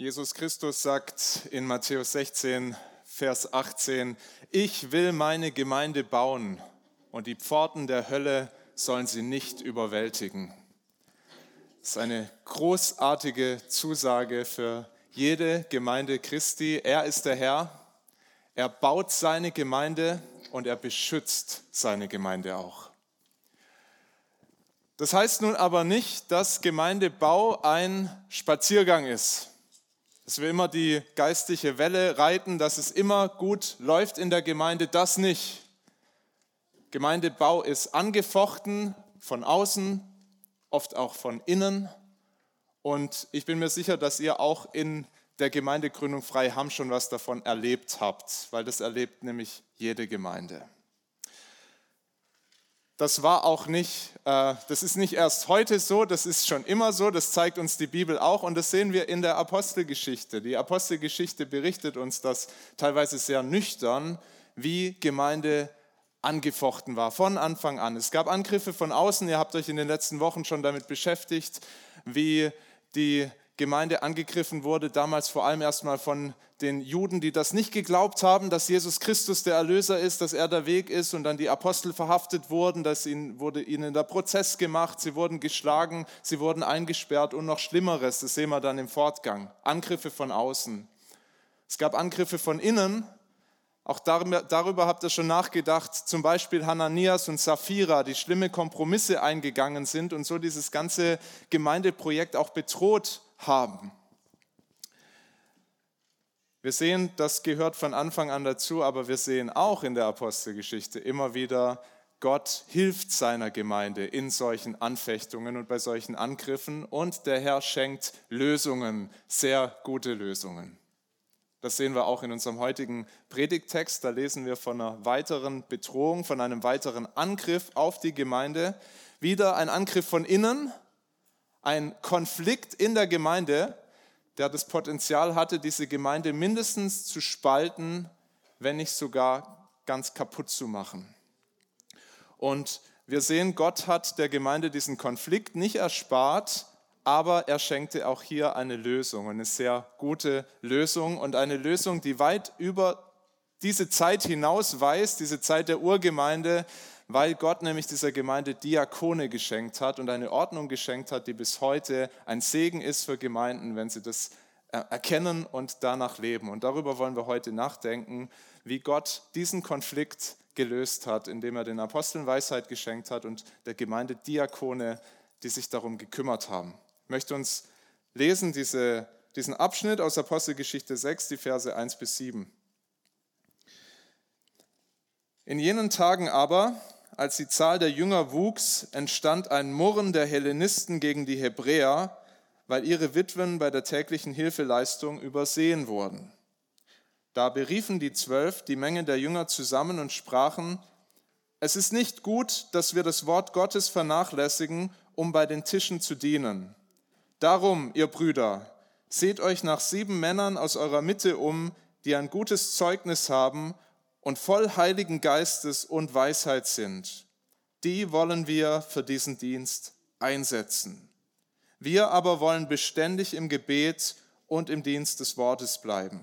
Jesus Christus sagt in Matthäus 16, Vers 18, ich will meine Gemeinde bauen und die Pforten der Hölle sollen sie nicht überwältigen. Das ist eine großartige Zusage für jede Gemeinde Christi. Er ist der Herr, er baut seine Gemeinde und er beschützt seine Gemeinde auch. Das heißt nun aber nicht, dass Gemeindebau ein Spaziergang ist dass wir immer die geistliche Welle reiten, dass es immer gut läuft in der Gemeinde, das nicht. Gemeindebau ist angefochten von außen, oft auch von innen. Und ich bin mir sicher, dass ihr auch in der Gemeindegründung Freiham schon was davon erlebt habt, weil das erlebt nämlich jede Gemeinde das war auch nicht, äh, das ist nicht erst heute so, das ist schon immer so, das zeigt uns die Bibel auch und das sehen wir in der Apostelgeschichte. Die Apostelgeschichte berichtet uns das teilweise sehr nüchtern, wie Gemeinde angefochten war, von Anfang an. Es gab Angriffe von außen, ihr habt euch in den letzten Wochen schon damit beschäftigt, wie die Gemeinde angegriffen wurde, damals vor allem erstmal von den Juden, die das nicht geglaubt haben, dass Jesus Christus der Erlöser ist, dass er der Weg ist und dann die Apostel verhaftet wurden, dass ihnen, wurde ihnen der Prozess gemacht, sie wurden geschlagen, sie wurden eingesperrt und noch Schlimmeres, das sehen wir dann im Fortgang, Angriffe von außen. Es gab Angriffe von innen, auch darüber, habt ihr schon nachgedacht, zum Beispiel Hananias und Sapphira, die schlimme Kompromisse eingegangen sind und so dieses ganze Gemeindeprojekt auch bedroht haben. Wir sehen, das gehört von Anfang an dazu, aber wir sehen auch in der Apostelgeschichte immer wieder, Gott hilft seiner Gemeinde in solchen Anfechtungen und bei solchen Angriffen und der Herr schenkt Lösungen, sehr gute Lösungen. Das sehen wir auch in unserem heutigen Predigttext. Da lesen wir von einer weiteren Bedrohung, von einem weiteren Angriff auf die Gemeinde. Wieder ein Angriff von innen, ein Konflikt in der Gemeinde, der das Potenzial hatte, diese Gemeinde mindestens zu spalten, wenn nicht sogar ganz kaputt zu machen. Und wir sehen, Gott hat der Gemeinde diesen Konflikt nicht erspart, aber er schenkte auch hier eine Lösung, eine sehr gute Lösung und eine Lösung, die weit über diese Zeit hinaus weist, diese Zeit der Urgemeinde, weil Gott nämlich dieser Gemeinde Diakone geschenkt hat und eine Ordnung geschenkt hat, die bis heute ein Segen ist für Gemeinden, wenn sie das erkennen und danach leben. Und darüber wollen wir heute nachdenken, wie Gott diesen Konflikt gelöst hat, indem er den Aposteln Weisheit geschenkt hat und der Gemeinde Diakone, die sich darum gekümmert haben. Ich möchte uns lesen diese, diesen Abschnitt aus Apostelgeschichte 6, die Verse 1 bis 7. In jenen Tagen aber als die Zahl der Jünger wuchs, entstand ein Murren der Hellenisten gegen die Hebräer, weil ihre Witwen bei der täglichen Hilfeleistung übersehen wurden. Da beriefen die Zwölf die Menge der Jünger zusammen und sprachen, es ist nicht gut, dass wir das Wort Gottes vernachlässigen, um bei den Tischen zu dienen. Darum, ihr Brüder, seht euch nach sieben Männern aus eurer Mitte um, die ein gutes Zeugnis haben und voll Heiligen Geistes und Weisheit sind, die wollen wir für diesen Dienst einsetzen. Wir aber wollen beständig im Gebet und im Dienst des Wortes bleiben.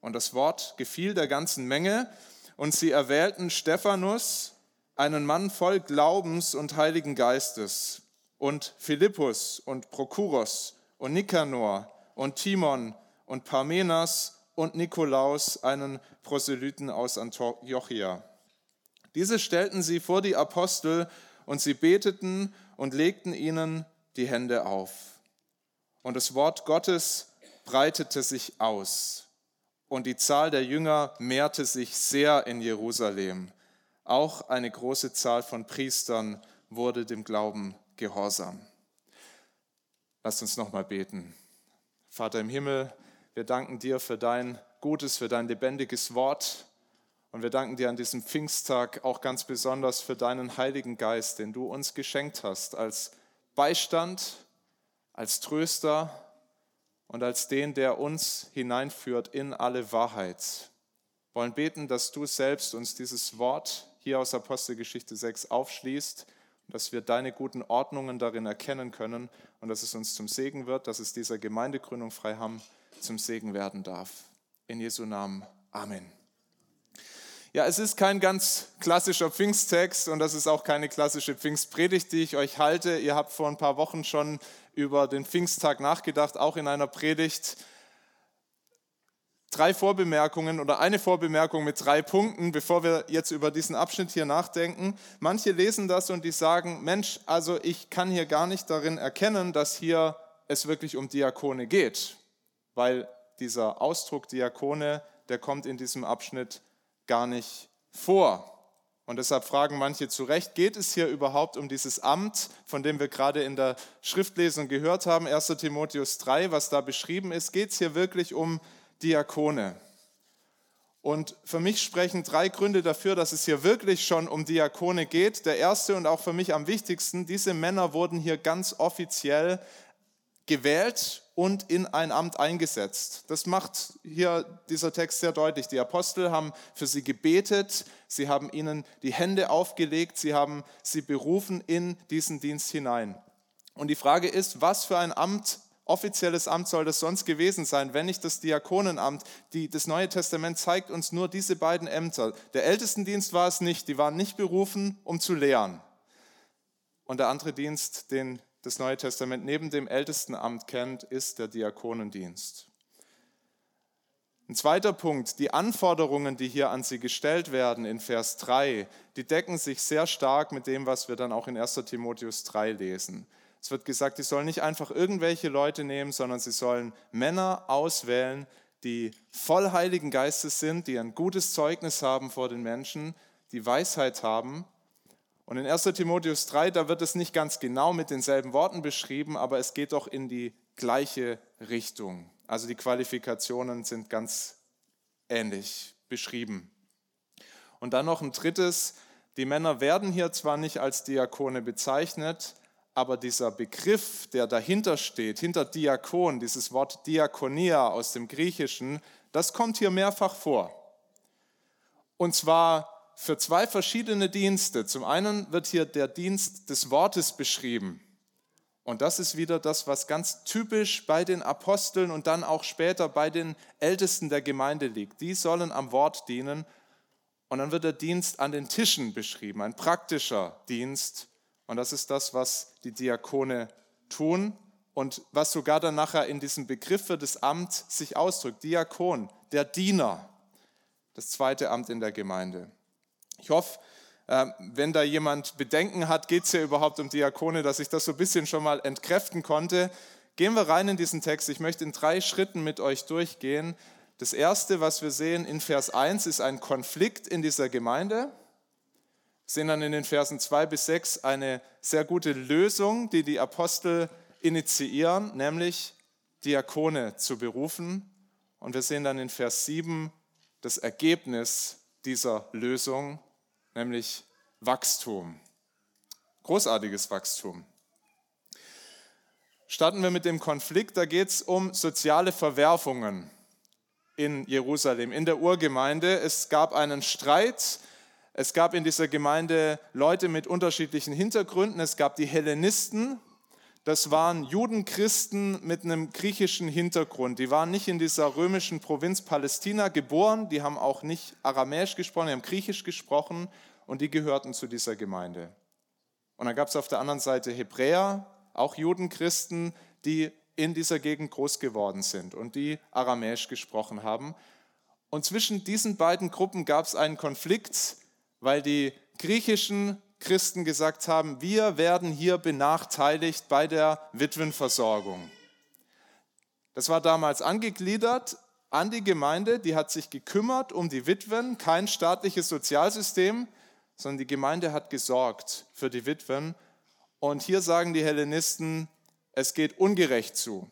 Und das Wort gefiel der ganzen Menge, und sie erwählten Stephanus, einen Mann voll Glaubens und Heiligen Geistes, und Philippus und Prokuros und Nikanor und Timon und Parmenas und Nikolaus, einen Proselyten aus Antiochia. Diese stellten sie vor die Apostel und sie beteten und legten ihnen die Hände auf. Und das Wort Gottes breitete sich aus und die Zahl der Jünger mehrte sich sehr in Jerusalem. Auch eine große Zahl von Priestern wurde dem Glauben gehorsam. Lasst uns nochmal beten. Vater im Himmel, wir danken dir für dein Gutes, für dein lebendiges Wort. Und wir danken dir an diesem Pfingsttag auch ganz besonders für deinen Heiligen Geist, den du uns geschenkt hast, als Beistand, als Tröster und als den, der uns hineinführt in alle Wahrheit. Wir wollen beten, dass du selbst uns dieses Wort hier aus Apostelgeschichte 6 aufschließt dass wir deine guten Ordnungen darin erkennen können und dass es uns zum Segen wird, dass es dieser Gemeindegründung Freiham zum Segen werden darf. In Jesu Namen. Amen. Ja, es ist kein ganz klassischer Pfingsttext und das ist auch keine klassische Pfingstpredigt, die ich euch halte. Ihr habt vor ein paar Wochen schon über den Pfingsttag nachgedacht, auch in einer Predigt drei Vorbemerkungen oder eine Vorbemerkung mit drei Punkten, bevor wir jetzt über diesen Abschnitt hier nachdenken. Manche lesen das und die sagen, Mensch, also ich kann hier gar nicht darin erkennen, dass hier es wirklich um Diakone geht, weil dieser Ausdruck Diakone, der kommt in diesem Abschnitt gar nicht vor. Und deshalb fragen manche zu Recht, geht es hier überhaupt um dieses Amt, von dem wir gerade in der Schriftlesung gehört haben, 1 Timotheus 3, was da beschrieben ist? Geht es hier wirklich um Diakone. Und für mich sprechen drei Gründe dafür, dass es hier wirklich schon um Diakone geht. Der erste und auch für mich am wichtigsten, diese Männer wurden hier ganz offiziell gewählt und in ein Amt eingesetzt. Das macht hier dieser Text sehr deutlich. Die Apostel haben für sie gebetet, sie haben ihnen die Hände aufgelegt, sie haben sie berufen in diesen Dienst hinein. Und die Frage ist, was für ein Amt offizielles Amt soll das sonst gewesen sein, wenn nicht das Diakonenamt? Die, das Neue Testament zeigt uns nur diese beiden Ämter. Der Ältestendienst war es nicht, die waren nicht berufen, um zu lehren. Und der andere Dienst, den das Neue Testament neben dem Ältestenamt kennt, ist der Diakonendienst. Ein zweiter Punkt, die Anforderungen, die hier an sie gestellt werden in Vers 3, die decken sich sehr stark mit dem, was wir dann auch in 1 Timotheus 3 lesen. Es wird gesagt, sie sollen nicht einfach irgendwelche Leute nehmen, sondern sie sollen Männer auswählen, die voll Heiligen Geistes sind, die ein gutes Zeugnis haben vor den Menschen, die Weisheit haben. Und in 1 Timotheus 3, da wird es nicht ganz genau mit denselben Worten beschrieben, aber es geht doch in die gleiche Richtung. Also die Qualifikationen sind ganz ähnlich beschrieben. Und dann noch ein drittes, die Männer werden hier zwar nicht als Diakone bezeichnet, aber dieser Begriff, der dahinter steht, hinter Diakon, dieses Wort Diakonia aus dem Griechischen, das kommt hier mehrfach vor. Und zwar für zwei verschiedene Dienste. Zum einen wird hier der Dienst des Wortes beschrieben. Und das ist wieder das, was ganz typisch bei den Aposteln und dann auch später bei den Ältesten der Gemeinde liegt. Die sollen am Wort dienen. Und dann wird der Dienst an den Tischen beschrieben, ein praktischer Dienst und das ist das, was die Diakone tun und was sogar dann nachher in diesem Begriff für das Amt sich ausdrückt. Diakon, der Diener, das zweite Amt in der Gemeinde. Ich hoffe, ähm, wenn da jemand Bedenken hat, geht es hier überhaupt um Diakone, dass ich das so ein bisschen schon mal entkräften konnte. Gehen wir rein in diesen Text. Ich möchte in drei Schritten mit euch durchgehen. Das erste, was wir sehen in Vers 1, ist ein Konflikt in dieser Gemeinde sehen dann in den Versen 2 bis 6 eine sehr gute Lösung, die die Apostel initiieren, nämlich Diakone zu berufen. Und wir sehen dann in Vers 7 das Ergebnis dieser Lösung, nämlich Wachstum. Großartiges Wachstum. Starten wir mit dem Konflikt. Da geht es um soziale Verwerfungen in Jerusalem, in der Urgemeinde. Es gab einen Streit es gab in dieser Gemeinde Leute mit unterschiedlichen Hintergründen. Es gab die Hellenisten, das waren Judenchristen mit einem griechischen Hintergrund. Die waren nicht in dieser römischen Provinz Palästina geboren, die haben auch nicht Aramäisch gesprochen, die haben Griechisch gesprochen und die gehörten zu dieser Gemeinde. Und dann gab es auf der anderen Seite Hebräer, auch Judenchristen, die in dieser Gegend groß geworden sind und die Aramäisch gesprochen haben. Und zwischen diesen beiden Gruppen gab es einen Konflikt, weil die griechischen Christen gesagt haben, wir werden hier benachteiligt bei der Witwenversorgung. Das war damals angegliedert an die Gemeinde, die hat sich gekümmert um die Witwen, kein staatliches Sozialsystem, sondern die Gemeinde hat gesorgt für die Witwen. Und hier sagen die Hellenisten, es geht ungerecht zu.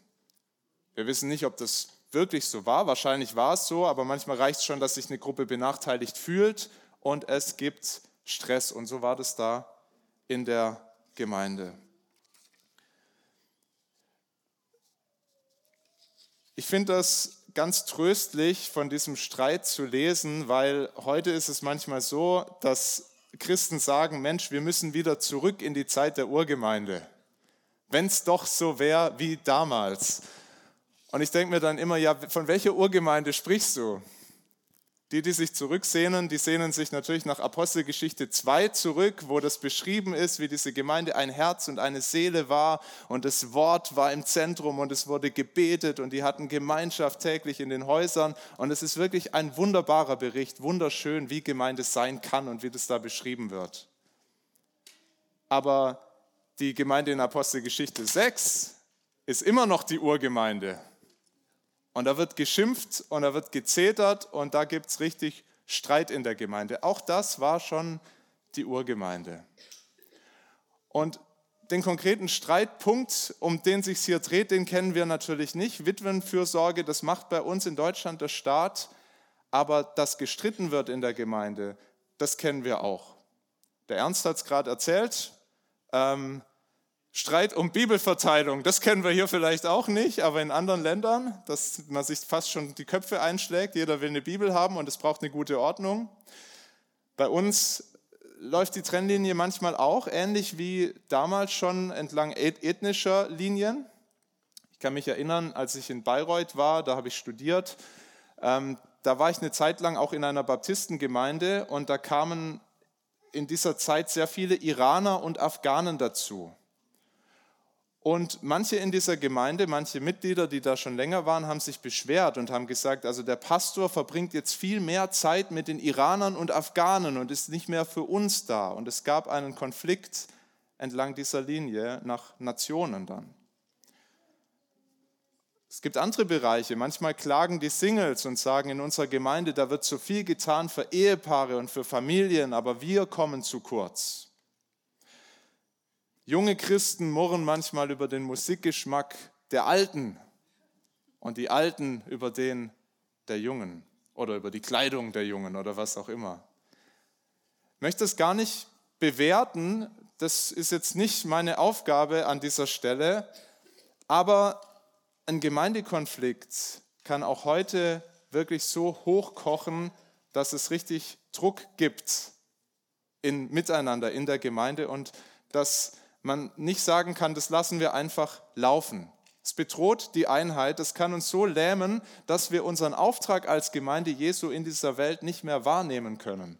Wir wissen nicht, ob das wirklich so war, wahrscheinlich war es so, aber manchmal reicht es schon, dass sich eine Gruppe benachteiligt fühlt und es gibt Stress. Und so war das da in der Gemeinde. Ich finde das ganz tröstlich, von diesem Streit zu lesen, weil heute ist es manchmal so, dass Christen sagen, Mensch, wir müssen wieder zurück in die Zeit der Urgemeinde. Wenn es doch so wäre wie damals. Und ich denke mir dann immer, ja, von welcher Urgemeinde sprichst du? Die, die sich zurücksehnen, die sehnen sich natürlich nach Apostelgeschichte 2 zurück, wo das beschrieben ist, wie diese Gemeinde ein Herz und eine Seele war und das Wort war im Zentrum und es wurde gebetet und die hatten Gemeinschaft täglich in den Häusern und es ist wirklich ein wunderbarer Bericht, wunderschön, wie Gemeinde sein kann und wie das da beschrieben wird. Aber die Gemeinde in Apostelgeschichte 6 ist immer noch die Urgemeinde. Und da wird geschimpft und da wird gezetert und da gibt es richtig Streit in der Gemeinde. Auch das war schon die Urgemeinde. Und den konkreten Streitpunkt, um den sich hier dreht, den kennen wir natürlich nicht. Witwenfürsorge, das macht bei uns in Deutschland der Staat, aber dass gestritten wird in der Gemeinde, das kennen wir auch. Der Ernst hat es gerade erzählt. Ähm, Streit um Bibelverteilung, das kennen wir hier vielleicht auch nicht, aber in anderen Ländern, dass man sich fast schon die Köpfe einschlägt, jeder will eine Bibel haben und es braucht eine gute Ordnung. Bei uns läuft die Trennlinie manchmal auch ähnlich wie damals schon entlang ethnischer Linien. Ich kann mich erinnern, als ich in Bayreuth war, da habe ich studiert, ähm, da war ich eine Zeit lang auch in einer Baptistengemeinde und da kamen in dieser Zeit sehr viele Iraner und Afghanen dazu. Und manche in dieser Gemeinde, manche Mitglieder, die da schon länger waren, haben sich beschwert und haben gesagt, also der Pastor verbringt jetzt viel mehr Zeit mit den Iranern und Afghanen und ist nicht mehr für uns da. Und es gab einen Konflikt entlang dieser Linie nach Nationen dann. Es gibt andere Bereiche. Manchmal klagen die Singles und sagen in unserer Gemeinde, da wird so viel getan für Ehepaare und für Familien, aber wir kommen zu kurz. Junge Christen murren manchmal über den Musikgeschmack der Alten und die Alten über den der Jungen oder über die Kleidung der Jungen oder was auch immer. Ich möchte es gar nicht bewerten, das ist jetzt nicht meine Aufgabe an dieser Stelle, aber ein Gemeindekonflikt kann auch heute wirklich so hochkochen, dass es richtig Druck gibt in Miteinander in der Gemeinde und dass man nicht sagen kann, das lassen wir einfach laufen. Es bedroht die Einheit, es kann uns so lähmen, dass wir unseren Auftrag als Gemeinde Jesu in dieser Welt nicht mehr wahrnehmen können.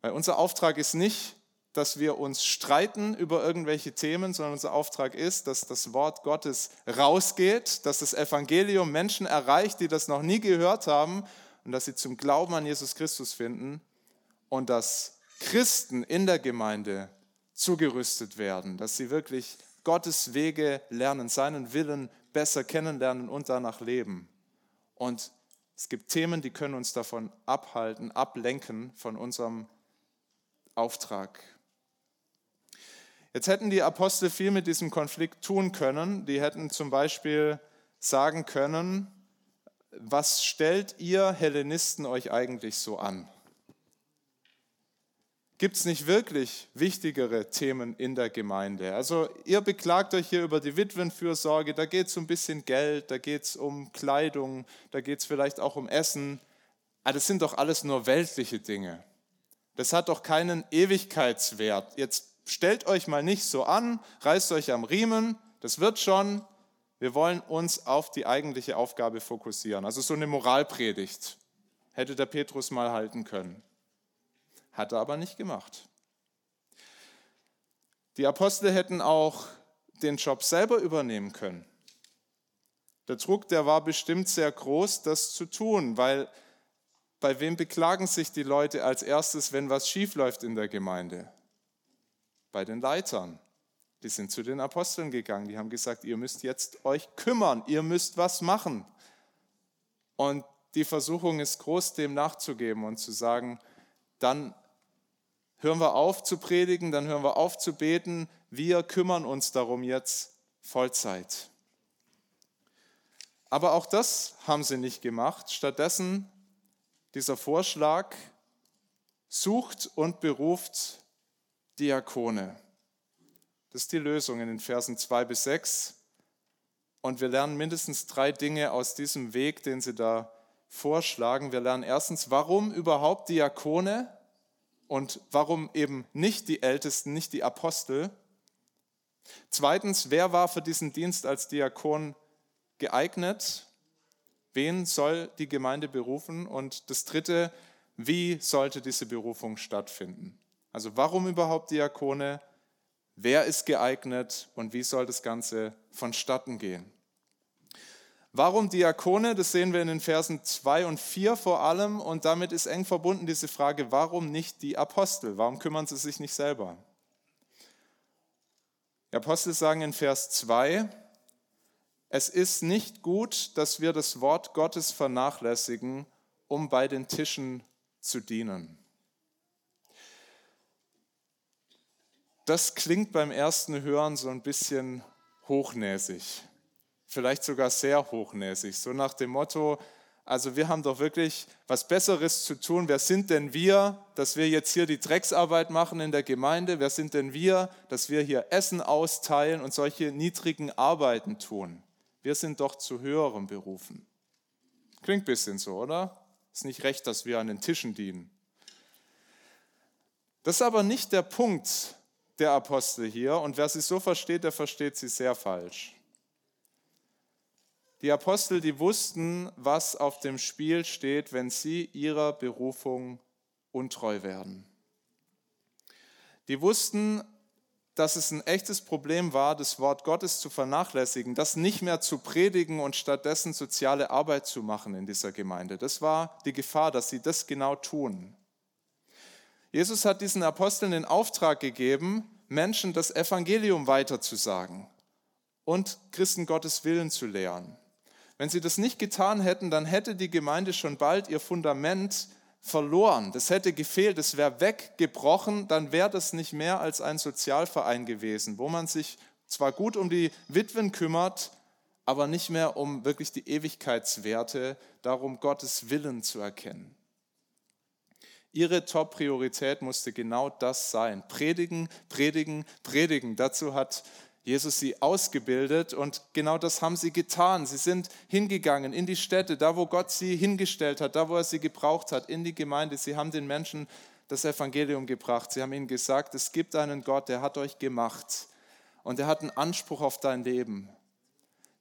Weil unser Auftrag ist nicht, dass wir uns streiten über irgendwelche Themen, sondern unser Auftrag ist, dass das Wort Gottes rausgeht, dass das Evangelium Menschen erreicht, die das noch nie gehört haben und dass sie zum Glauben an Jesus Christus finden und dass Christen in der Gemeinde zugerüstet werden, dass sie wirklich Gottes Wege lernen, seinen Willen besser kennenlernen und danach leben. Und es gibt Themen, die können uns davon abhalten, ablenken von unserem Auftrag. Jetzt hätten die Apostel viel mit diesem Konflikt tun können. Die hätten zum Beispiel sagen können, was stellt ihr Hellenisten euch eigentlich so an? Gibt es nicht wirklich wichtigere Themen in der Gemeinde? Also ihr beklagt euch hier über die Witwenfürsorge, da geht es um ein bisschen Geld, da geht es um Kleidung, da geht es vielleicht auch um Essen. Aber das sind doch alles nur weltliche Dinge. Das hat doch keinen Ewigkeitswert. Jetzt stellt euch mal nicht so an, reißt euch am Riemen, das wird schon. Wir wollen uns auf die eigentliche Aufgabe fokussieren. Also so eine Moralpredigt hätte der Petrus mal halten können. Hat er aber nicht gemacht. Die Apostel hätten auch den Job selber übernehmen können. Der Druck, der war bestimmt sehr groß, das zu tun, weil bei wem beklagen sich die Leute als erstes, wenn was schiefläuft in der Gemeinde? Bei den Leitern. Die sind zu den Aposteln gegangen, die haben gesagt, ihr müsst jetzt euch kümmern, ihr müsst was machen. Und die Versuchung ist groß, dem nachzugeben und zu sagen, dann hören wir auf zu predigen, dann hören wir auf zu beten. Wir kümmern uns darum jetzt Vollzeit. Aber auch das haben sie nicht gemacht. Stattdessen dieser Vorschlag, sucht und beruft Diakone. Das ist die Lösung in den Versen 2 bis 6. Und wir lernen mindestens drei Dinge aus diesem Weg, den sie da vorschlagen. Wir lernen erstens, warum überhaupt Diakone? Und warum eben nicht die Ältesten, nicht die Apostel? Zweitens, wer war für diesen Dienst als Diakon geeignet? Wen soll die Gemeinde berufen? Und das Dritte, wie sollte diese Berufung stattfinden? Also warum überhaupt Diakone? Wer ist geeignet und wie soll das Ganze vonstatten gehen? Warum Diakone? Das sehen wir in den Versen 2 und 4 vor allem. Und damit ist eng verbunden diese Frage, warum nicht die Apostel? Warum kümmern sie sich nicht selber? Die Apostel sagen in Vers 2, es ist nicht gut, dass wir das Wort Gottes vernachlässigen, um bei den Tischen zu dienen. Das klingt beim ersten Hören so ein bisschen hochnäsig, vielleicht sogar sehr hochnäsig, so nach dem Motto, also wir haben doch wirklich was Besseres zu tun. Wer sind denn wir, dass wir jetzt hier die Drecksarbeit machen in der Gemeinde? Wer sind denn wir, dass wir hier Essen austeilen und solche niedrigen Arbeiten tun? Wir sind doch zu höherem berufen. Klingt ein bisschen so, oder? Ist nicht recht, dass wir an den Tischen dienen. Das ist aber nicht der Punkt der Apostel hier. Und wer sie so versteht, der versteht sie sehr falsch. Die Apostel, die wussten, was auf dem Spiel steht, wenn sie ihrer Berufung untreu werden. Die wussten, dass es ein echtes Problem war, das Wort Gottes zu vernachlässigen, das nicht mehr zu predigen und stattdessen soziale Arbeit zu machen in dieser Gemeinde. Das war die Gefahr, dass sie das genau tun. Jesus hat diesen Aposteln den Auftrag gegeben, Menschen das Evangelium weiterzusagen und Christen Gottes Willen zu lehren. Wenn sie das nicht getan hätten, dann hätte die Gemeinde schon bald ihr Fundament verloren. Das hätte gefehlt, es wäre weggebrochen, dann wäre das nicht mehr als ein Sozialverein gewesen, wo man sich zwar gut um die Witwen kümmert, aber nicht mehr um wirklich die Ewigkeitswerte, darum Gottes Willen zu erkennen. Ihre Top-Priorität musste genau das sein. Predigen, predigen, predigen. Dazu hat Jesus sie ausgebildet und genau das haben sie getan. Sie sind hingegangen in die Städte, da wo Gott sie hingestellt hat, da wo er sie gebraucht hat, in die Gemeinde. Sie haben den Menschen das Evangelium gebracht. Sie haben ihnen gesagt, es gibt einen Gott, der hat euch gemacht und der hat einen Anspruch auf dein Leben.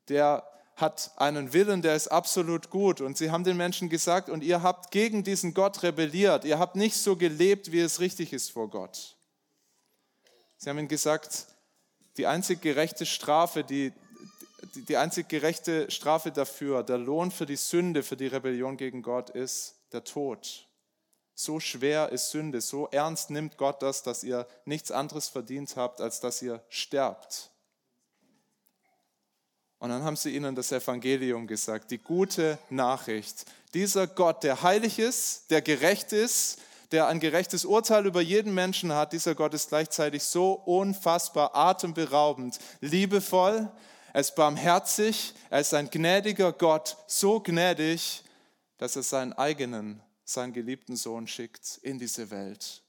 Der hat einen Willen, der ist absolut gut. Und sie haben den Menschen gesagt, und ihr habt gegen diesen Gott rebelliert. Ihr habt nicht so gelebt, wie es richtig ist vor Gott. Sie haben ihnen gesagt, die einzig gerechte Strafe, die, die, die einzig gerechte Strafe dafür, der Lohn für die Sünde, für die Rebellion gegen Gott ist der Tod. So schwer ist Sünde, so ernst nimmt Gott das, dass ihr nichts anderes verdient habt, als dass ihr sterbt. Und dann haben sie ihnen das Evangelium gesagt, die gute Nachricht. Dieser Gott, der heilig ist, der gerecht ist, der ein gerechtes Urteil über jeden Menschen hat, dieser Gott ist gleichzeitig so unfassbar atemberaubend, liebevoll, er ist barmherzig, er ist ein gnädiger Gott, so gnädig, dass er seinen eigenen, seinen geliebten Sohn schickt in diese Welt.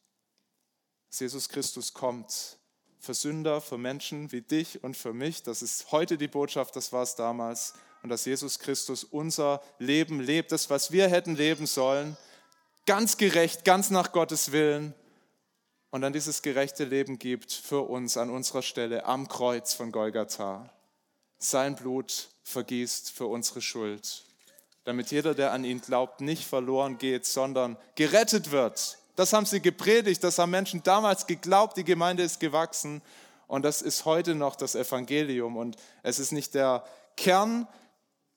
Dass Jesus Christus kommt für Sünder, für Menschen wie dich und für mich. Das ist heute die Botschaft, das war es damals. Und dass Jesus Christus unser Leben lebt, das, was wir hätten leben sollen, ganz gerecht, ganz nach Gottes Willen und dann dieses gerechte Leben gibt für uns an unserer Stelle am Kreuz von Golgatha. Sein Blut vergießt für unsere Schuld, damit jeder, der an ihn glaubt, nicht verloren geht, sondern gerettet wird. Das haben sie gepredigt, das haben Menschen damals geglaubt, die Gemeinde ist gewachsen und das ist heute noch das Evangelium und es ist nicht der Kern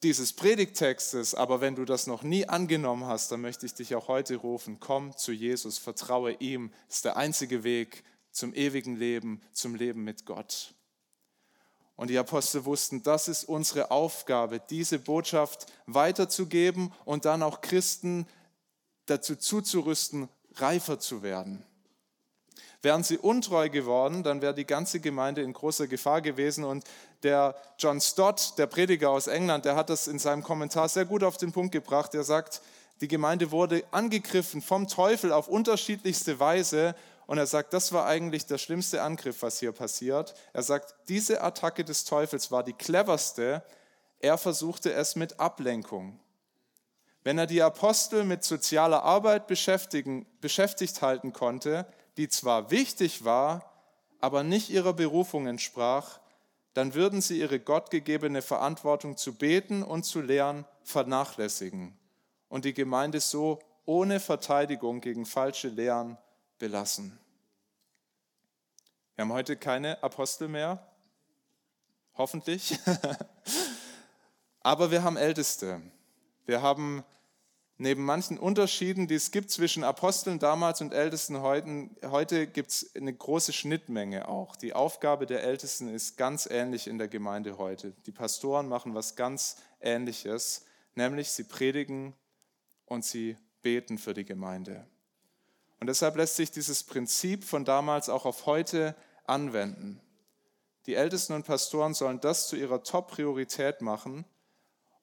dieses Predigtextes, aber wenn du das noch nie angenommen hast, dann möchte ich dich auch heute rufen, komm zu Jesus, vertraue ihm, ist der einzige Weg zum ewigen Leben, zum Leben mit Gott. Und die Apostel wussten, das ist unsere Aufgabe, diese Botschaft weiterzugeben und dann auch Christen dazu zuzurüsten, reifer zu werden. Wären sie untreu geworden, dann wäre die ganze Gemeinde in großer Gefahr gewesen. Und der John Stott, der Prediger aus England, der hat das in seinem Kommentar sehr gut auf den Punkt gebracht. Er sagt, die Gemeinde wurde angegriffen vom Teufel auf unterschiedlichste Weise. Und er sagt, das war eigentlich der schlimmste Angriff, was hier passiert. Er sagt, diese Attacke des Teufels war die cleverste. Er versuchte es mit Ablenkung. Wenn er die Apostel mit sozialer Arbeit beschäftigt halten konnte, die zwar wichtig war, aber nicht ihrer Berufung entsprach, dann würden sie ihre gottgegebene Verantwortung zu beten und zu lehren vernachlässigen und die Gemeinde so ohne Verteidigung gegen falsche Lehren belassen. Wir haben heute keine Apostel mehr, hoffentlich, aber wir haben Älteste. Wir haben Neben manchen Unterschieden, die es gibt zwischen Aposteln damals und Ältesten heute, heute gibt es eine große Schnittmenge auch. Die Aufgabe der Ältesten ist ganz ähnlich in der Gemeinde heute. Die Pastoren machen was ganz Ähnliches, nämlich sie predigen und sie beten für die Gemeinde. Und deshalb lässt sich dieses Prinzip von damals auch auf heute anwenden. Die Ältesten und Pastoren sollen das zu ihrer Top-Priorität machen,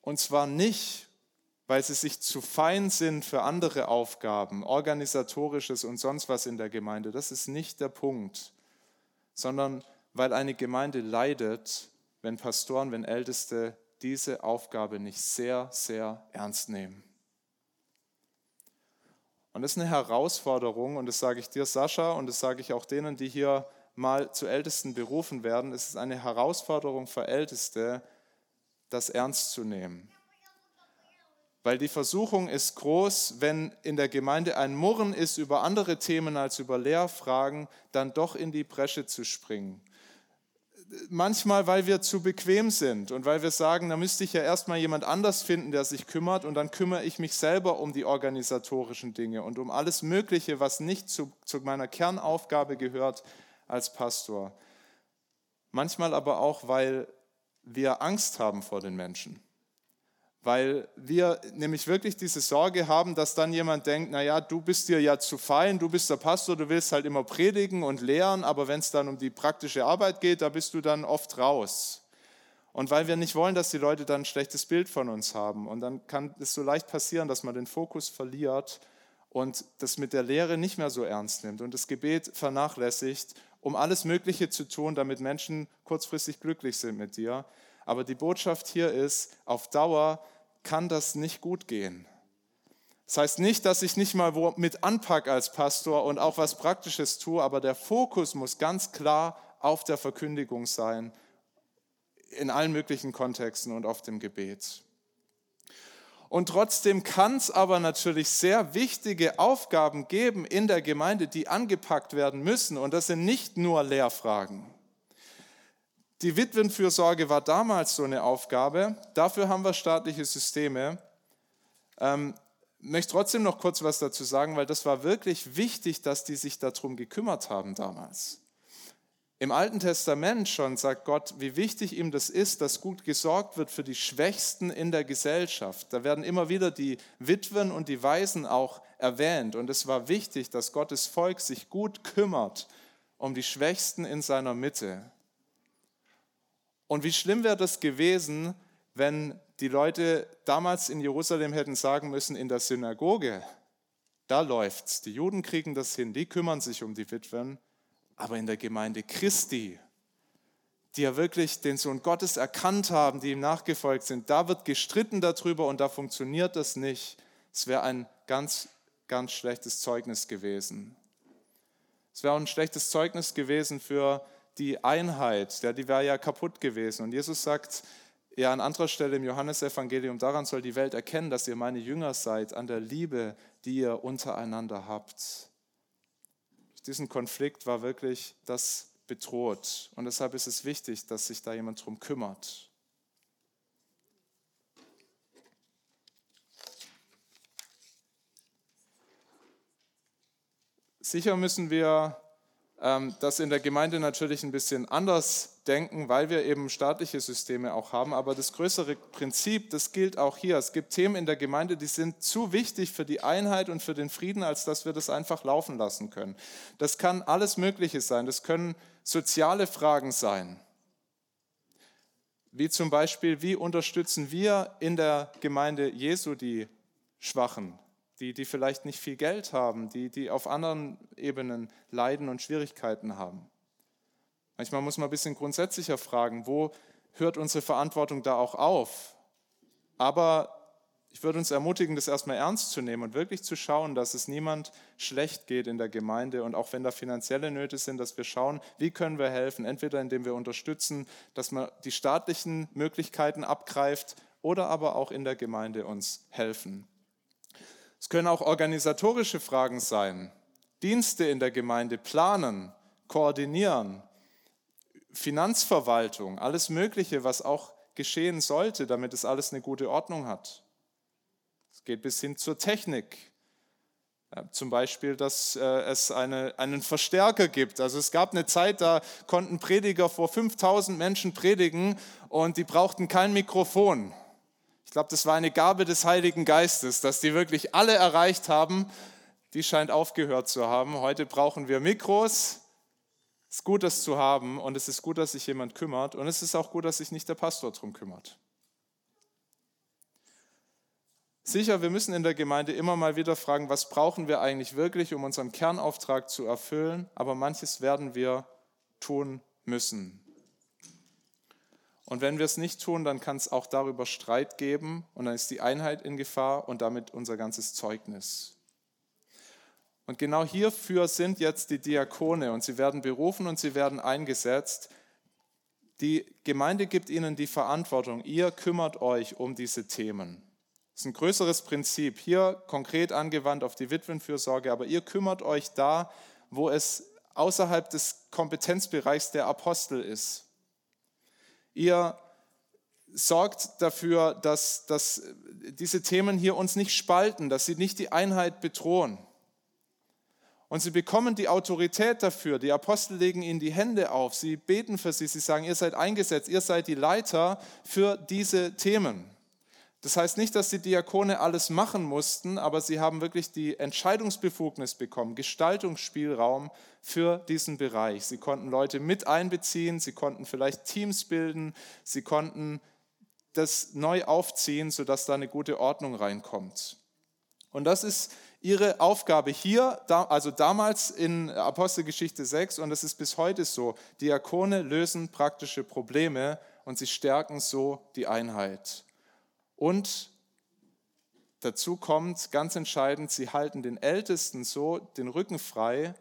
und zwar nicht, weil sie sich zu fein sind für andere Aufgaben, organisatorisches und sonst was in der Gemeinde. Das ist nicht der Punkt, sondern weil eine Gemeinde leidet, wenn Pastoren, wenn Älteste diese Aufgabe nicht sehr, sehr ernst nehmen. Und das ist eine Herausforderung, und das sage ich dir, Sascha, und das sage ich auch denen, die hier mal zu Ältesten berufen werden. Es ist eine Herausforderung für Älteste, das ernst zu nehmen. Weil die Versuchung ist groß, wenn in der Gemeinde ein Murren ist über andere Themen als über Lehrfragen, dann doch in die Bresche zu springen. Manchmal, weil wir zu bequem sind und weil wir sagen, da müsste ich ja erstmal jemand anders finden, der sich kümmert und dann kümmere ich mich selber um die organisatorischen Dinge und um alles Mögliche, was nicht zu, zu meiner Kernaufgabe gehört als Pastor. Manchmal aber auch, weil wir Angst haben vor den Menschen weil wir nämlich wirklich diese Sorge haben, dass dann jemand denkt, naja, du bist dir ja zu fein, du bist der Pastor, du willst halt immer predigen und lehren, aber wenn es dann um die praktische Arbeit geht, da bist du dann oft raus. Und weil wir nicht wollen, dass die Leute dann ein schlechtes Bild von uns haben. Und dann kann es so leicht passieren, dass man den Fokus verliert und das mit der Lehre nicht mehr so ernst nimmt und das Gebet vernachlässigt, um alles Mögliche zu tun, damit Menschen kurzfristig glücklich sind mit dir. Aber die Botschaft hier ist, auf Dauer kann das nicht gut gehen. Das heißt nicht, dass ich nicht mal mit anpacke als Pastor und auch was Praktisches tue, aber der Fokus muss ganz klar auf der Verkündigung sein, in allen möglichen Kontexten und auf dem Gebet. Und trotzdem kann es aber natürlich sehr wichtige Aufgaben geben in der Gemeinde, die angepackt werden müssen. Und das sind nicht nur Lehrfragen. Die Witwenfürsorge war damals so eine Aufgabe. Dafür haben wir staatliche Systeme. Ähm, möchte trotzdem noch kurz was dazu sagen, weil das war wirklich wichtig, dass die sich darum gekümmert haben damals. Im Alten Testament schon sagt Gott, wie wichtig ihm das ist, dass gut gesorgt wird für die Schwächsten in der Gesellschaft. Da werden immer wieder die Witwen und die Waisen auch erwähnt. Und es war wichtig, dass Gottes Volk sich gut kümmert um die Schwächsten in seiner Mitte. Und wie schlimm wäre das gewesen, wenn die Leute damals in Jerusalem hätten sagen müssen, in der Synagoge, da läuft's. Die Juden kriegen das hin, die kümmern sich um die Witwen, aber in der Gemeinde Christi, die ja wirklich den Sohn Gottes erkannt haben, die ihm nachgefolgt sind, da wird gestritten darüber und da funktioniert das nicht. Es wäre ein ganz, ganz schlechtes Zeugnis gewesen. Es wäre auch ein schlechtes Zeugnis gewesen für die Einheit, ja, die wäre ja kaputt gewesen. Und Jesus sagt ja an anderer Stelle im Johannesevangelium, daran soll die Welt erkennen, dass ihr meine Jünger seid, an der Liebe, die ihr untereinander habt. Diesen Konflikt war wirklich das bedroht. Und deshalb ist es wichtig, dass sich da jemand drum kümmert. Sicher müssen wir das in der Gemeinde natürlich ein bisschen anders denken, weil wir eben staatliche Systeme auch haben. Aber das größere Prinzip, das gilt auch hier. Es gibt Themen in der Gemeinde, die sind zu wichtig für die Einheit und für den Frieden, als dass wir das einfach laufen lassen können. Das kann alles Mögliche sein. Das können soziale Fragen sein. Wie zum Beispiel, wie unterstützen wir in der Gemeinde Jesu die Schwachen, die, die vielleicht nicht viel Geld haben, die, die auf anderen Ebenen leiden und Schwierigkeiten haben. Manchmal muss man ein bisschen grundsätzlicher fragen, wo hört unsere Verantwortung da auch auf? Aber ich würde uns ermutigen, das erstmal ernst zu nehmen und wirklich zu schauen, dass es niemand schlecht geht in der Gemeinde und auch wenn da finanzielle Nöte sind, dass wir schauen, wie können wir helfen, entweder indem wir unterstützen, dass man die staatlichen Möglichkeiten abgreift oder aber auch in der Gemeinde uns helfen. Es können auch organisatorische Fragen sein, Dienste in der Gemeinde planen, koordinieren, Finanzverwaltung, alles Mögliche, was auch geschehen sollte, damit es alles eine gute Ordnung hat. Es geht bis hin zur Technik. Ja, zum Beispiel, dass äh, es eine, einen Verstärker gibt. Also es gab eine Zeit, da konnten Prediger vor 5000 Menschen predigen und die brauchten kein Mikrofon. Ich glaube, das war eine Gabe des Heiligen Geistes, dass die wirklich alle erreicht haben. Die scheint aufgehört zu haben. Heute brauchen wir Mikros, es ist gut, das zu haben und es ist gut, dass sich jemand kümmert und es ist auch gut, dass sich nicht der Pastor darum kümmert. Sicher, wir müssen in der Gemeinde immer mal wieder fragen, was brauchen wir eigentlich wirklich, um unseren Kernauftrag zu erfüllen, aber manches werden wir tun müssen. Und wenn wir es nicht tun, dann kann es auch darüber Streit geben und dann ist die Einheit in Gefahr und damit unser ganzes Zeugnis. Und genau hierfür sind jetzt die Diakone und sie werden berufen und sie werden eingesetzt. Die Gemeinde gibt ihnen die Verantwortung. Ihr kümmert euch um diese Themen. Das ist ein größeres Prinzip, hier konkret angewandt auf die Witwenfürsorge, aber ihr kümmert euch da, wo es außerhalb des Kompetenzbereichs der Apostel ist. Ihr sorgt dafür, dass, dass diese Themen hier uns nicht spalten, dass sie nicht die Einheit bedrohen. Und sie bekommen die Autorität dafür. Die Apostel legen ihnen die Hände auf. Sie beten für sie. Sie sagen, ihr seid eingesetzt. Ihr seid die Leiter für diese Themen. Das heißt nicht, dass die Diakone alles machen mussten, aber sie haben wirklich die Entscheidungsbefugnis bekommen, Gestaltungsspielraum für diesen Bereich. Sie konnten Leute mit einbeziehen, sie konnten vielleicht Teams bilden, sie konnten das neu aufziehen, sodass da eine gute Ordnung reinkommt. Und das ist ihre Aufgabe hier, also damals in Apostelgeschichte 6 und das ist bis heute so. Diakone lösen praktische Probleme und sie stärken so die Einheit. Und dazu kommt ganz entscheidend, sie halten den Ältesten so den Rücken frei,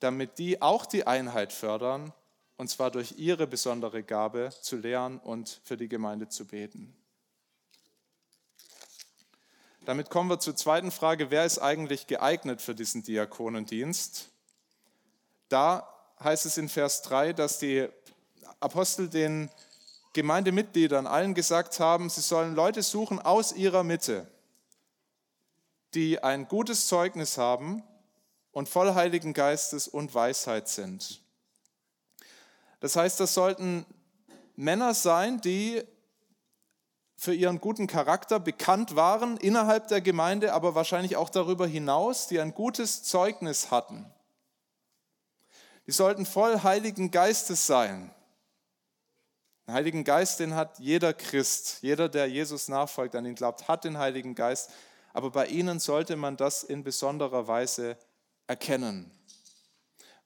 damit die auch die Einheit fördern, und zwar durch ihre besondere Gabe zu lehren und für die Gemeinde zu beten. Damit kommen wir zur zweiten Frage, wer ist eigentlich geeignet für diesen Diakonendienst? Da heißt es in Vers 3, dass die Apostel den Gemeindemitgliedern allen gesagt haben, sie sollen Leute suchen aus ihrer Mitte, die ein gutes Zeugnis haben und voll Heiligen Geistes und Weisheit sind. Das heißt, das sollten Männer sein, die für ihren guten Charakter bekannt waren innerhalb der Gemeinde, aber wahrscheinlich auch darüber hinaus, die ein gutes Zeugnis hatten. Die sollten voll Heiligen Geistes sein. Den Heiligen Geist, den hat jeder Christ, jeder, der Jesus nachfolgt, an ihn glaubt, hat den Heiligen Geist. Aber bei ihnen sollte man das in besonderer Weise erkennen.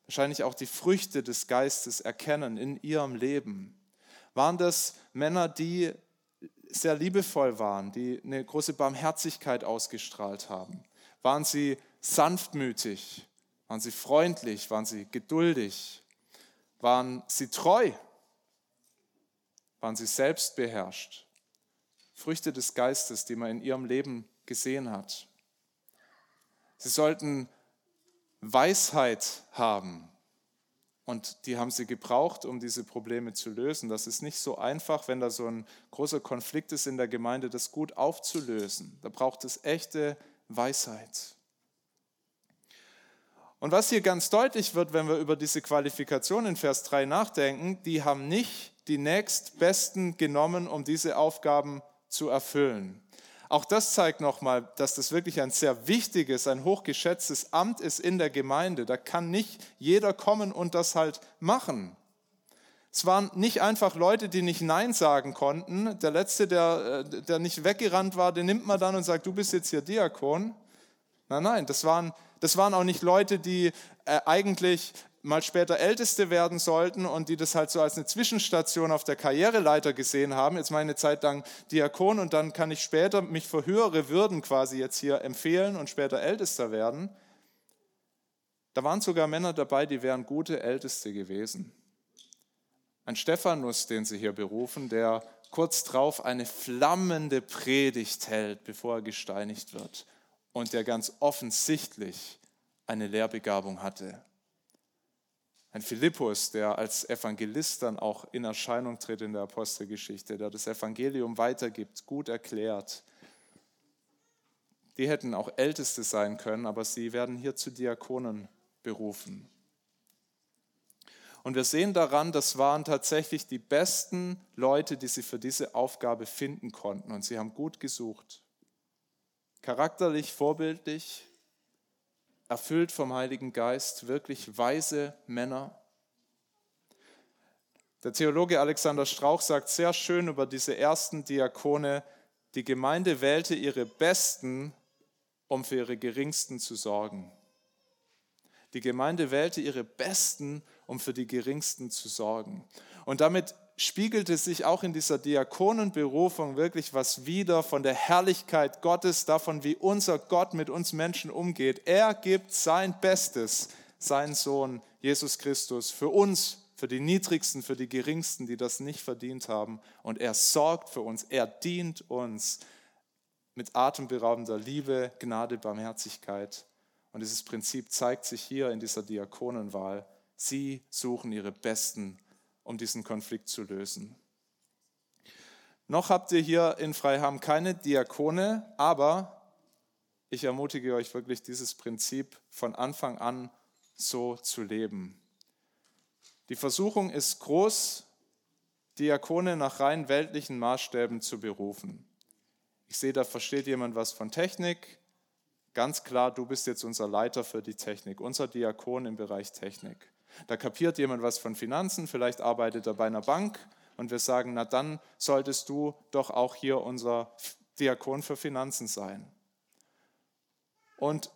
Wahrscheinlich auch die Früchte des Geistes erkennen in ihrem Leben. Waren das Männer, die sehr liebevoll waren, die eine große Barmherzigkeit ausgestrahlt haben? Waren sie sanftmütig? Waren sie freundlich? Waren sie geduldig? Waren sie treu? Waren sie selbst beherrscht? Früchte des Geistes, die man in ihrem Leben gesehen hat. Sie sollten Weisheit haben, und die haben sie gebraucht, um diese Probleme zu lösen. Das ist nicht so einfach, wenn da so ein großer Konflikt ist in der Gemeinde, das gut aufzulösen. Da braucht es echte Weisheit. Und was hier ganz deutlich wird, wenn wir über diese Qualifikation in Vers 3 nachdenken, die haben nicht die nächstbesten genommen, um diese Aufgaben zu erfüllen. Auch das zeigt nochmal, dass das wirklich ein sehr wichtiges, ein hochgeschätztes Amt ist in der Gemeinde. Da kann nicht jeder kommen und das halt machen. Es waren nicht einfach Leute, die nicht Nein sagen konnten. Der Letzte, der, äh, der nicht weggerannt war, den nimmt man dann und sagt, du bist jetzt hier Diakon. Nein, nein, das waren, das waren auch nicht Leute, die äh, eigentlich mal später Älteste werden sollten und die das halt so als eine Zwischenstation auf der Karriereleiter gesehen haben, jetzt meine Zeit lang Diakon und dann kann ich später mich für höhere Würden quasi jetzt hier empfehlen und später Ältester werden. Da waren sogar Männer dabei, die wären gute Älteste gewesen. Ein Stephanus, den sie hier berufen, der kurz drauf eine flammende Predigt hält, bevor er gesteinigt wird und der ganz offensichtlich eine Lehrbegabung hatte. Ein Philippus, der als Evangelist dann auch in Erscheinung tritt in der Apostelgeschichte, der das Evangelium weitergibt, gut erklärt. Die hätten auch Älteste sein können, aber sie werden hier zu Diakonen berufen. Und wir sehen daran, das waren tatsächlich die besten Leute, die sie für diese Aufgabe finden konnten. Und sie haben gut gesucht. Charakterlich, vorbildlich, erfüllt vom Heiligen Geist, wirklich weise Männer. Der Theologe Alexander Strauch sagt sehr schön über diese ersten Diakone, die Gemeinde wählte ihre Besten, um für ihre Geringsten zu sorgen. Die Gemeinde wählte ihre Besten, um für die Geringsten zu sorgen. Und damit spiegelte sich auch in dieser Diakonenberufung wirklich was wieder von der Herrlichkeit Gottes, davon, wie unser Gott mit uns Menschen umgeht. Er gibt sein Bestes, seinen Sohn Jesus Christus, für uns, für die Niedrigsten, für die Geringsten, die das nicht verdient haben. Und er sorgt für uns, er dient uns mit atemberaubender Liebe, Gnade, Barmherzigkeit. Und dieses Prinzip zeigt sich hier in dieser Diakonenwahl. Sie suchen ihre Besten, um diesen Konflikt zu lösen. Noch habt ihr hier in Freiham keine Diakone, aber ich ermutige euch wirklich, dieses Prinzip von Anfang an so zu leben. Die Versuchung ist groß, Diakone nach rein weltlichen Maßstäben zu berufen. Ich sehe, da versteht jemand was von Technik, Ganz klar, du bist jetzt unser Leiter für die Technik, unser Diakon im Bereich Technik. Da kapiert jemand was von Finanzen, vielleicht arbeitet er bei einer Bank und wir sagen, na dann solltest du doch auch hier unser Diakon für Finanzen sein. Und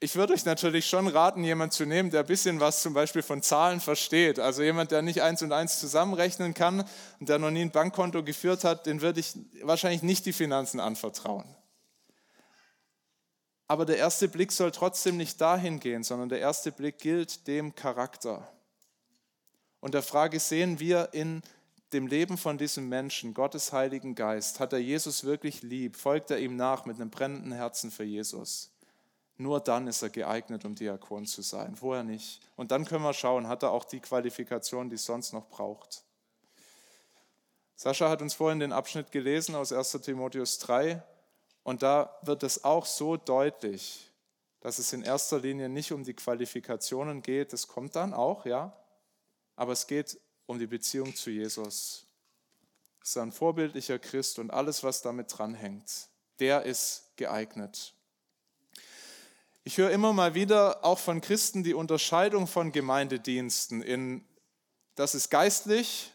ich würde euch natürlich schon raten, jemand zu nehmen, der ein bisschen was zum Beispiel von Zahlen versteht. Also jemand, der nicht eins und eins zusammenrechnen kann und der noch nie ein Bankkonto geführt hat, den würde ich wahrscheinlich nicht die Finanzen anvertrauen. Aber der erste Blick soll trotzdem nicht dahin gehen, sondern der erste Blick gilt dem Charakter. Und der Frage, sehen wir in dem Leben von diesem Menschen, Gottes Heiligen Geist, hat er Jesus wirklich lieb? Folgt er ihm nach mit einem brennenden Herzen für Jesus? Nur dann ist er geeignet, um Diakon zu sein, vorher nicht. Und dann können wir schauen, hat er auch die Qualifikation, die es sonst noch braucht. Sascha hat uns vorhin den Abschnitt gelesen aus 1 Timotheus 3, und da wird es auch so deutlich, dass es in erster Linie nicht um die Qualifikationen geht, das kommt dann auch, ja, aber es geht um die Beziehung zu Jesus. Es ist ein vorbildlicher Christ und alles, was damit dranhängt, der ist geeignet. Ich höre immer mal wieder auch von Christen die Unterscheidung von Gemeindediensten in, das ist geistlich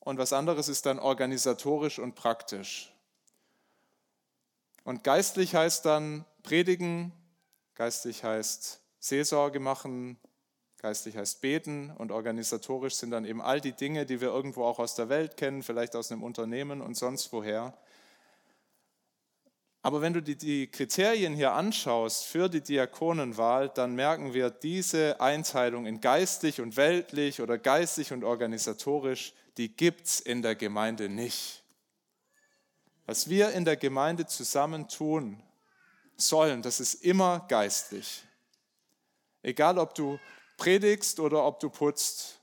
und was anderes ist dann organisatorisch und praktisch. Und geistlich heißt dann predigen, geistlich heißt Seelsorge machen, geistlich heißt beten und organisatorisch sind dann eben all die Dinge, die wir irgendwo auch aus der Welt kennen, vielleicht aus einem Unternehmen und sonst woher. Aber wenn du die, die Kriterien hier anschaust für die Diakonenwahl, dann merken wir, diese Einteilung in geistlich und weltlich oder geistlich und organisatorisch, die gibt es in der Gemeinde nicht. Was wir in der Gemeinde zusammen tun sollen, das ist immer geistlich. Egal, ob du predigst oder ob du putzt,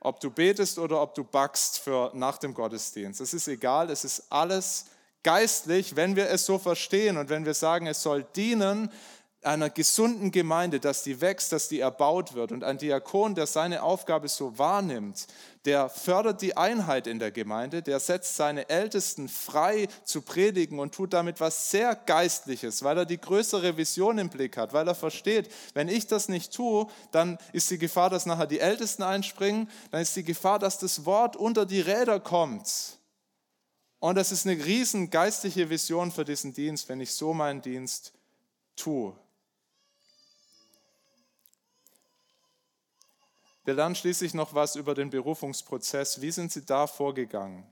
ob du betest oder ob du backst für nach dem Gottesdienst. Es ist egal, es ist alles geistlich, wenn wir es so verstehen und wenn wir sagen, es soll dienen einer gesunden Gemeinde, dass die wächst, dass die erbaut wird. Und ein Diakon, der seine Aufgabe so wahrnimmt, der fördert die Einheit in der Gemeinde, der setzt seine Ältesten frei zu predigen und tut damit was sehr Geistliches, weil er die größere Vision im Blick hat, weil er versteht, wenn ich das nicht tue, dann ist die Gefahr, dass nachher die Ältesten einspringen, dann ist die Gefahr, dass das Wort unter die Räder kommt. Und das ist eine riesen geistliche Vision für diesen Dienst, wenn ich so meinen Dienst tue. Wir lernen schließlich noch was über den Berufungsprozess. Wie sind sie da vorgegangen?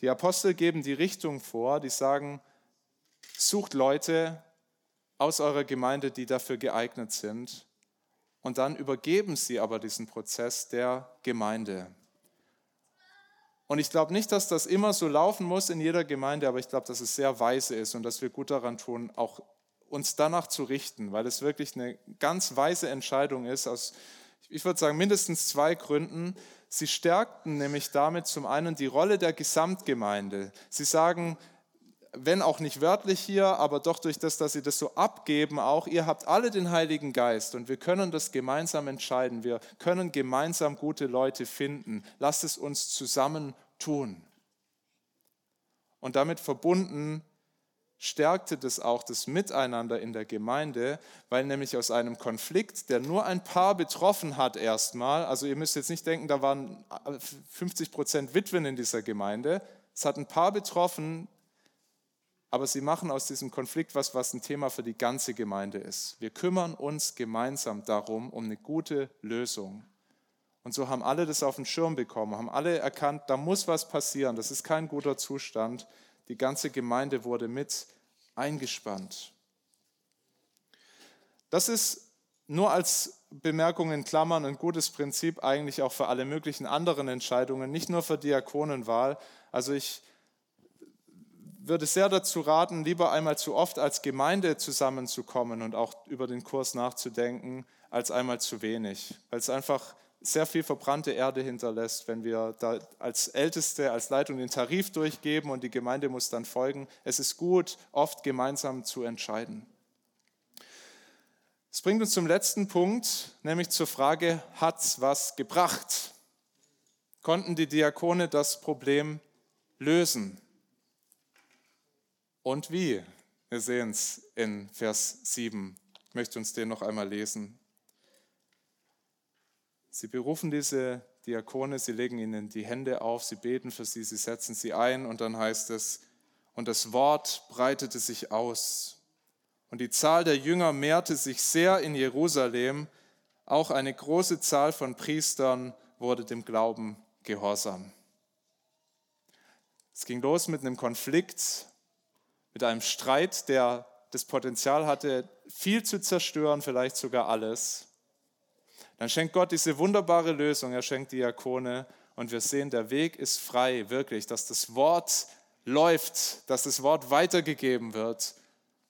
Die Apostel geben die Richtung vor, die sagen, sucht Leute aus eurer Gemeinde, die dafür geeignet sind. Und dann übergeben sie aber diesen Prozess der Gemeinde. Und ich glaube nicht, dass das immer so laufen muss in jeder Gemeinde, aber ich glaube, dass es sehr weise ist und dass wir gut daran tun, auch uns danach zu richten, weil es wirklich eine ganz weise Entscheidung ist, aus, ich würde sagen, mindestens zwei Gründen. Sie stärkten nämlich damit zum einen die Rolle der Gesamtgemeinde. Sie sagen, wenn auch nicht wörtlich hier, aber doch durch das, dass sie das so abgeben, auch, ihr habt alle den Heiligen Geist und wir können das gemeinsam entscheiden. Wir können gemeinsam gute Leute finden. Lasst es uns zusammen tun. Und damit verbunden stärkte das auch das Miteinander in der Gemeinde, weil nämlich aus einem Konflikt, der nur ein Paar betroffen hat erstmal, also ihr müsst jetzt nicht denken, da waren 50 Prozent Witwen in dieser Gemeinde, es hat ein Paar betroffen, aber sie machen aus diesem Konflikt was, was ein Thema für die ganze Gemeinde ist. Wir kümmern uns gemeinsam darum, um eine gute Lösung. Und so haben alle das auf den Schirm bekommen, haben alle erkannt, da muss was passieren, das ist kein guter Zustand. Die ganze Gemeinde wurde mit eingespannt. Das ist nur als Bemerkung in Klammern ein gutes Prinzip eigentlich auch für alle möglichen anderen Entscheidungen, nicht nur für Diakonenwahl. Also ich würde sehr dazu raten, lieber einmal zu oft als Gemeinde zusammenzukommen und auch über den Kurs nachzudenken, als einmal zu wenig, weil es einfach sehr viel verbrannte Erde hinterlässt, wenn wir da als Älteste, als Leitung den Tarif durchgeben und die Gemeinde muss dann folgen. Es ist gut, oft gemeinsam zu entscheiden. Das bringt uns zum letzten Punkt, nämlich zur Frage, hat es was gebracht? Konnten die Diakone das Problem lösen? Und wie? Wir sehen es in Vers 7. Ich möchte uns den noch einmal lesen. Sie berufen diese Diakone, sie legen ihnen die Hände auf, sie beten für sie, sie setzen sie ein und dann heißt es, und das Wort breitete sich aus. Und die Zahl der Jünger mehrte sich sehr in Jerusalem. Auch eine große Zahl von Priestern wurde dem Glauben gehorsam. Es ging los mit einem Konflikt mit einem Streit, der das Potenzial hatte, viel zu zerstören, vielleicht sogar alles. Dann schenkt Gott diese wunderbare Lösung, er schenkt Diakone und wir sehen, der Weg ist frei, wirklich, dass das Wort läuft, dass das Wort weitergegeben wird.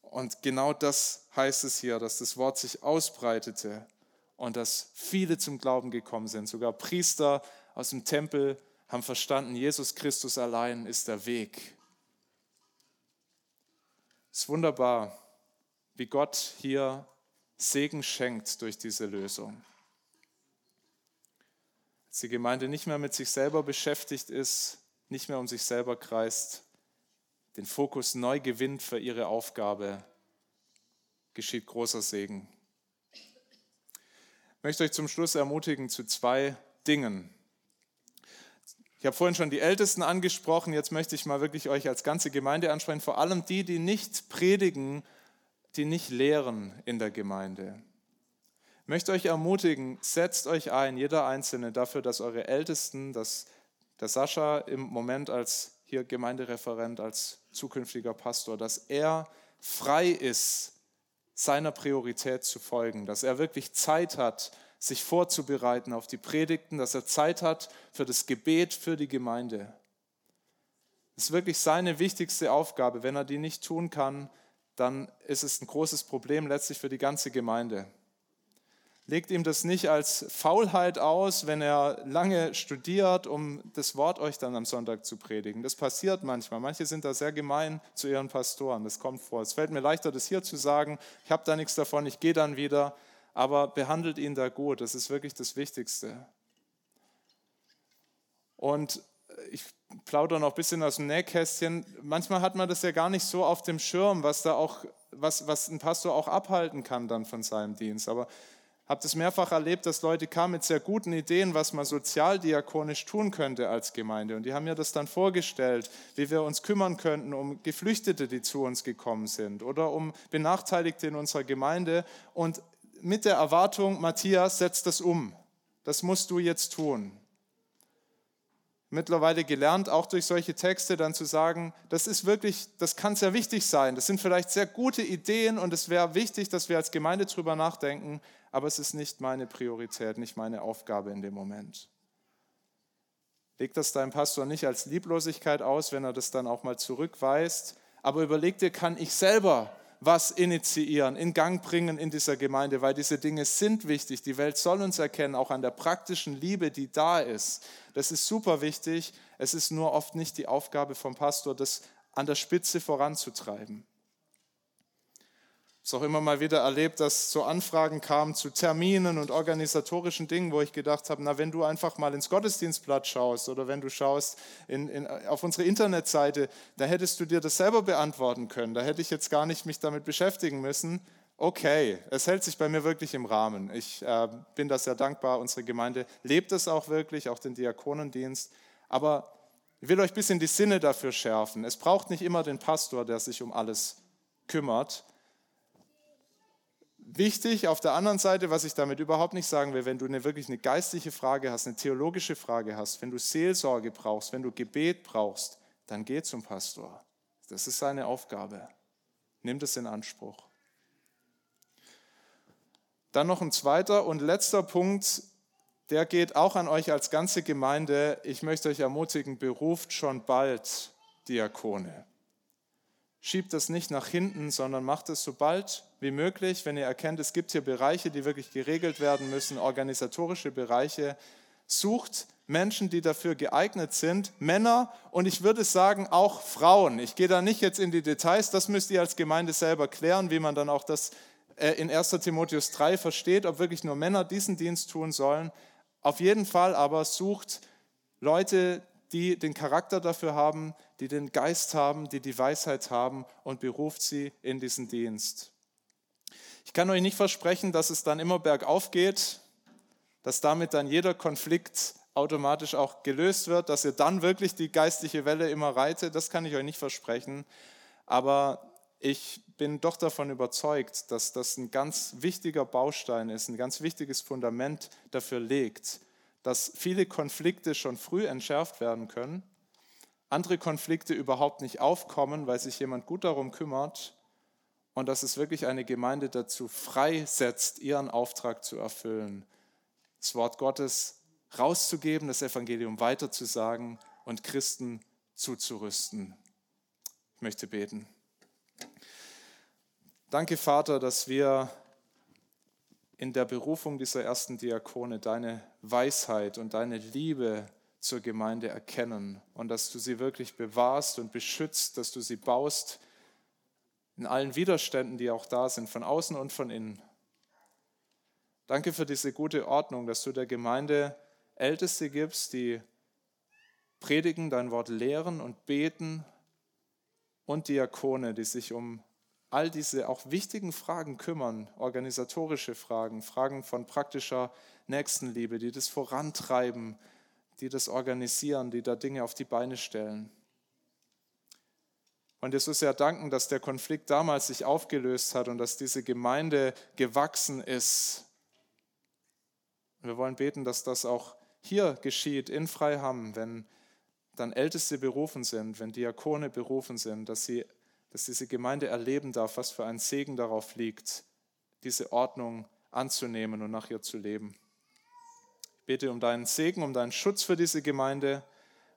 Und genau das heißt es hier, dass das Wort sich ausbreitete und dass viele zum Glauben gekommen sind. Sogar Priester aus dem Tempel haben verstanden, Jesus Christus allein ist der Weg. Es ist wunderbar, wie Gott hier Segen schenkt durch diese Lösung. Als die Gemeinde nicht mehr mit sich selber beschäftigt ist, nicht mehr um sich selber kreist, den Fokus neu gewinnt für ihre Aufgabe, geschieht großer Segen. Ich möchte euch zum Schluss ermutigen zu zwei Dingen. Ich habe vorhin schon die Ältesten angesprochen, jetzt möchte ich mal wirklich euch als ganze Gemeinde ansprechen, vor allem die, die nicht predigen, die nicht lehren in der Gemeinde. Möchte euch ermutigen, setzt euch ein, jeder Einzelne, dafür, dass eure Ältesten, dass der Sascha im Moment als hier Gemeindereferent, als zukünftiger Pastor, dass er frei ist, seiner Priorität zu folgen, dass er wirklich Zeit hat, sich vorzubereiten auf die Predigten, dass er Zeit hat für das Gebet für die Gemeinde. Das ist wirklich seine wichtigste Aufgabe. Wenn er die nicht tun kann, dann ist es ein großes Problem letztlich für die ganze Gemeinde. Legt ihm das nicht als Faulheit aus, wenn er lange studiert, um das Wort euch dann am Sonntag zu predigen. Das passiert manchmal. Manche sind da sehr gemein zu ihren Pastoren. Das kommt vor. Es fällt mir leichter, das hier zu sagen. Ich habe da nichts davon. Ich gehe dann wieder aber behandelt ihn da gut. Das ist wirklich das Wichtigste. Und ich plaudere noch ein bisschen aus dem Nähkästchen. Manchmal hat man das ja gar nicht so auf dem Schirm, was da auch, was, was ein Pastor auch abhalten kann dann von seinem Dienst. Aber habe das mehrfach erlebt, dass Leute kamen mit sehr guten Ideen, was man sozialdiakonisch tun könnte als Gemeinde. Und die haben mir das dann vorgestellt, wie wir uns kümmern könnten um Geflüchtete, die zu uns gekommen sind oder um Benachteiligte in unserer Gemeinde. Und mit der Erwartung, Matthias setzt das um. das musst du jetzt tun. Mittlerweile gelernt, auch durch solche Texte dann zu sagen, das ist wirklich, das kann sehr wichtig sein. Das sind vielleicht sehr gute Ideen und es wäre wichtig, dass wir als Gemeinde drüber nachdenken, aber es ist nicht meine Priorität, nicht meine Aufgabe in dem Moment. Leg das deinem Pastor nicht als Lieblosigkeit aus, wenn er das dann auch mal zurückweist, aber überleg dir, kann ich selber was initiieren, in Gang bringen in dieser Gemeinde, weil diese Dinge sind wichtig. Die Welt soll uns erkennen, auch an der praktischen Liebe, die da ist. Das ist super wichtig. Es ist nur oft nicht die Aufgabe vom Pastor, das an der Spitze voranzutreiben es auch immer mal wieder erlebt, dass so Anfragen kamen zu Terminen und organisatorischen Dingen, wo ich gedacht habe, na, wenn du einfach mal ins Gottesdienstblatt schaust oder wenn du schaust in, in, auf unsere Internetseite, da hättest du dir das selber beantworten können. Da hätte ich jetzt gar nicht mich damit beschäftigen müssen. Okay, es hält sich bei mir wirklich im Rahmen. Ich äh, bin da sehr dankbar. Unsere Gemeinde lebt es auch wirklich, auch den Diakonendienst. Aber ich will euch ein bisschen die Sinne dafür schärfen. Es braucht nicht immer den Pastor, der sich um alles kümmert, Wichtig auf der anderen Seite, was ich damit überhaupt nicht sagen will, wenn du eine, wirklich eine geistliche Frage hast, eine theologische Frage hast, wenn du Seelsorge brauchst, wenn du Gebet brauchst, dann geh zum Pastor. Das ist seine Aufgabe. Nimm das in Anspruch. Dann noch ein zweiter und letzter Punkt, der geht auch an euch als ganze Gemeinde. Ich möchte euch ermutigen, beruft schon bald Diakone. Schiebt das nicht nach hinten, sondern macht es so bald wie möglich, wenn ihr erkennt, es gibt hier Bereiche, die wirklich geregelt werden müssen, organisatorische Bereiche. Sucht Menschen, die dafür geeignet sind, Männer und ich würde sagen auch Frauen. Ich gehe da nicht jetzt in die Details, das müsst ihr als Gemeinde selber klären, wie man dann auch das äh, in 1 Timotheus 3 versteht, ob wirklich nur Männer diesen Dienst tun sollen. Auf jeden Fall aber sucht Leute, die den Charakter dafür haben, die den Geist haben, die die Weisheit haben und beruft sie in diesen Dienst. Ich kann euch nicht versprechen, dass es dann immer bergauf geht, dass damit dann jeder Konflikt automatisch auch gelöst wird, dass ihr dann wirklich die geistliche Welle immer reitet. Das kann ich euch nicht versprechen. Aber ich bin doch davon überzeugt, dass das ein ganz wichtiger Baustein ist, ein ganz wichtiges Fundament dafür legt, dass viele Konflikte schon früh entschärft werden können, andere Konflikte überhaupt nicht aufkommen, weil sich jemand gut darum kümmert und dass es wirklich eine Gemeinde dazu freisetzt, ihren Auftrag zu erfüllen, das Wort Gottes rauszugeben, das Evangelium weiterzusagen und Christen zuzurüsten. Ich möchte beten. Danke, Vater, dass wir in der Berufung dieser ersten Diakone deine Weisheit und deine Liebe zur Gemeinde erkennen und dass du sie wirklich bewahrst und beschützt, dass du sie baust in allen Widerständen, die auch da sind, von außen und von innen. Danke für diese gute Ordnung, dass du der Gemeinde Älteste gibst, die predigen, dein Wort lehren und beten und Diakone, die sich um all diese auch wichtigen Fragen kümmern, organisatorische Fragen, Fragen von praktischer Nächstenliebe, die das vorantreiben, die das organisieren, die da Dinge auf die Beine stellen. Und so sehr danken, dass der Konflikt damals sich aufgelöst hat und dass diese Gemeinde gewachsen ist. Wir wollen beten, dass das auch hier geschieht in Freiham, wenn dann Älteste berufen sind, wenn Diakone berufen sind, dass sie dass diese Gemeinde erleben darf, was für ein Segen darauf liegt, diese Ordnung anzunehmen und nach ihr zu leben. Ich bete um deinen Segen, um deinen Schutz für diese Gemeinde,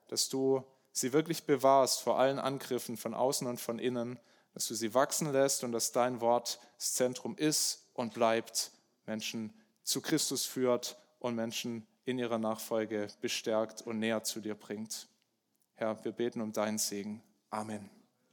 dass du sie wirklich bewahrst vor allen Angriffen von außen und von innen, dass du sie wachsen lässt und dass dein Wort das Zentrum ist und bleibt, Menschen zu Christus führt und Menschen in ihrer Nachfolge bestärkt und näher zu dir bringt. Herr, wir beten um deinen Segen. Amen.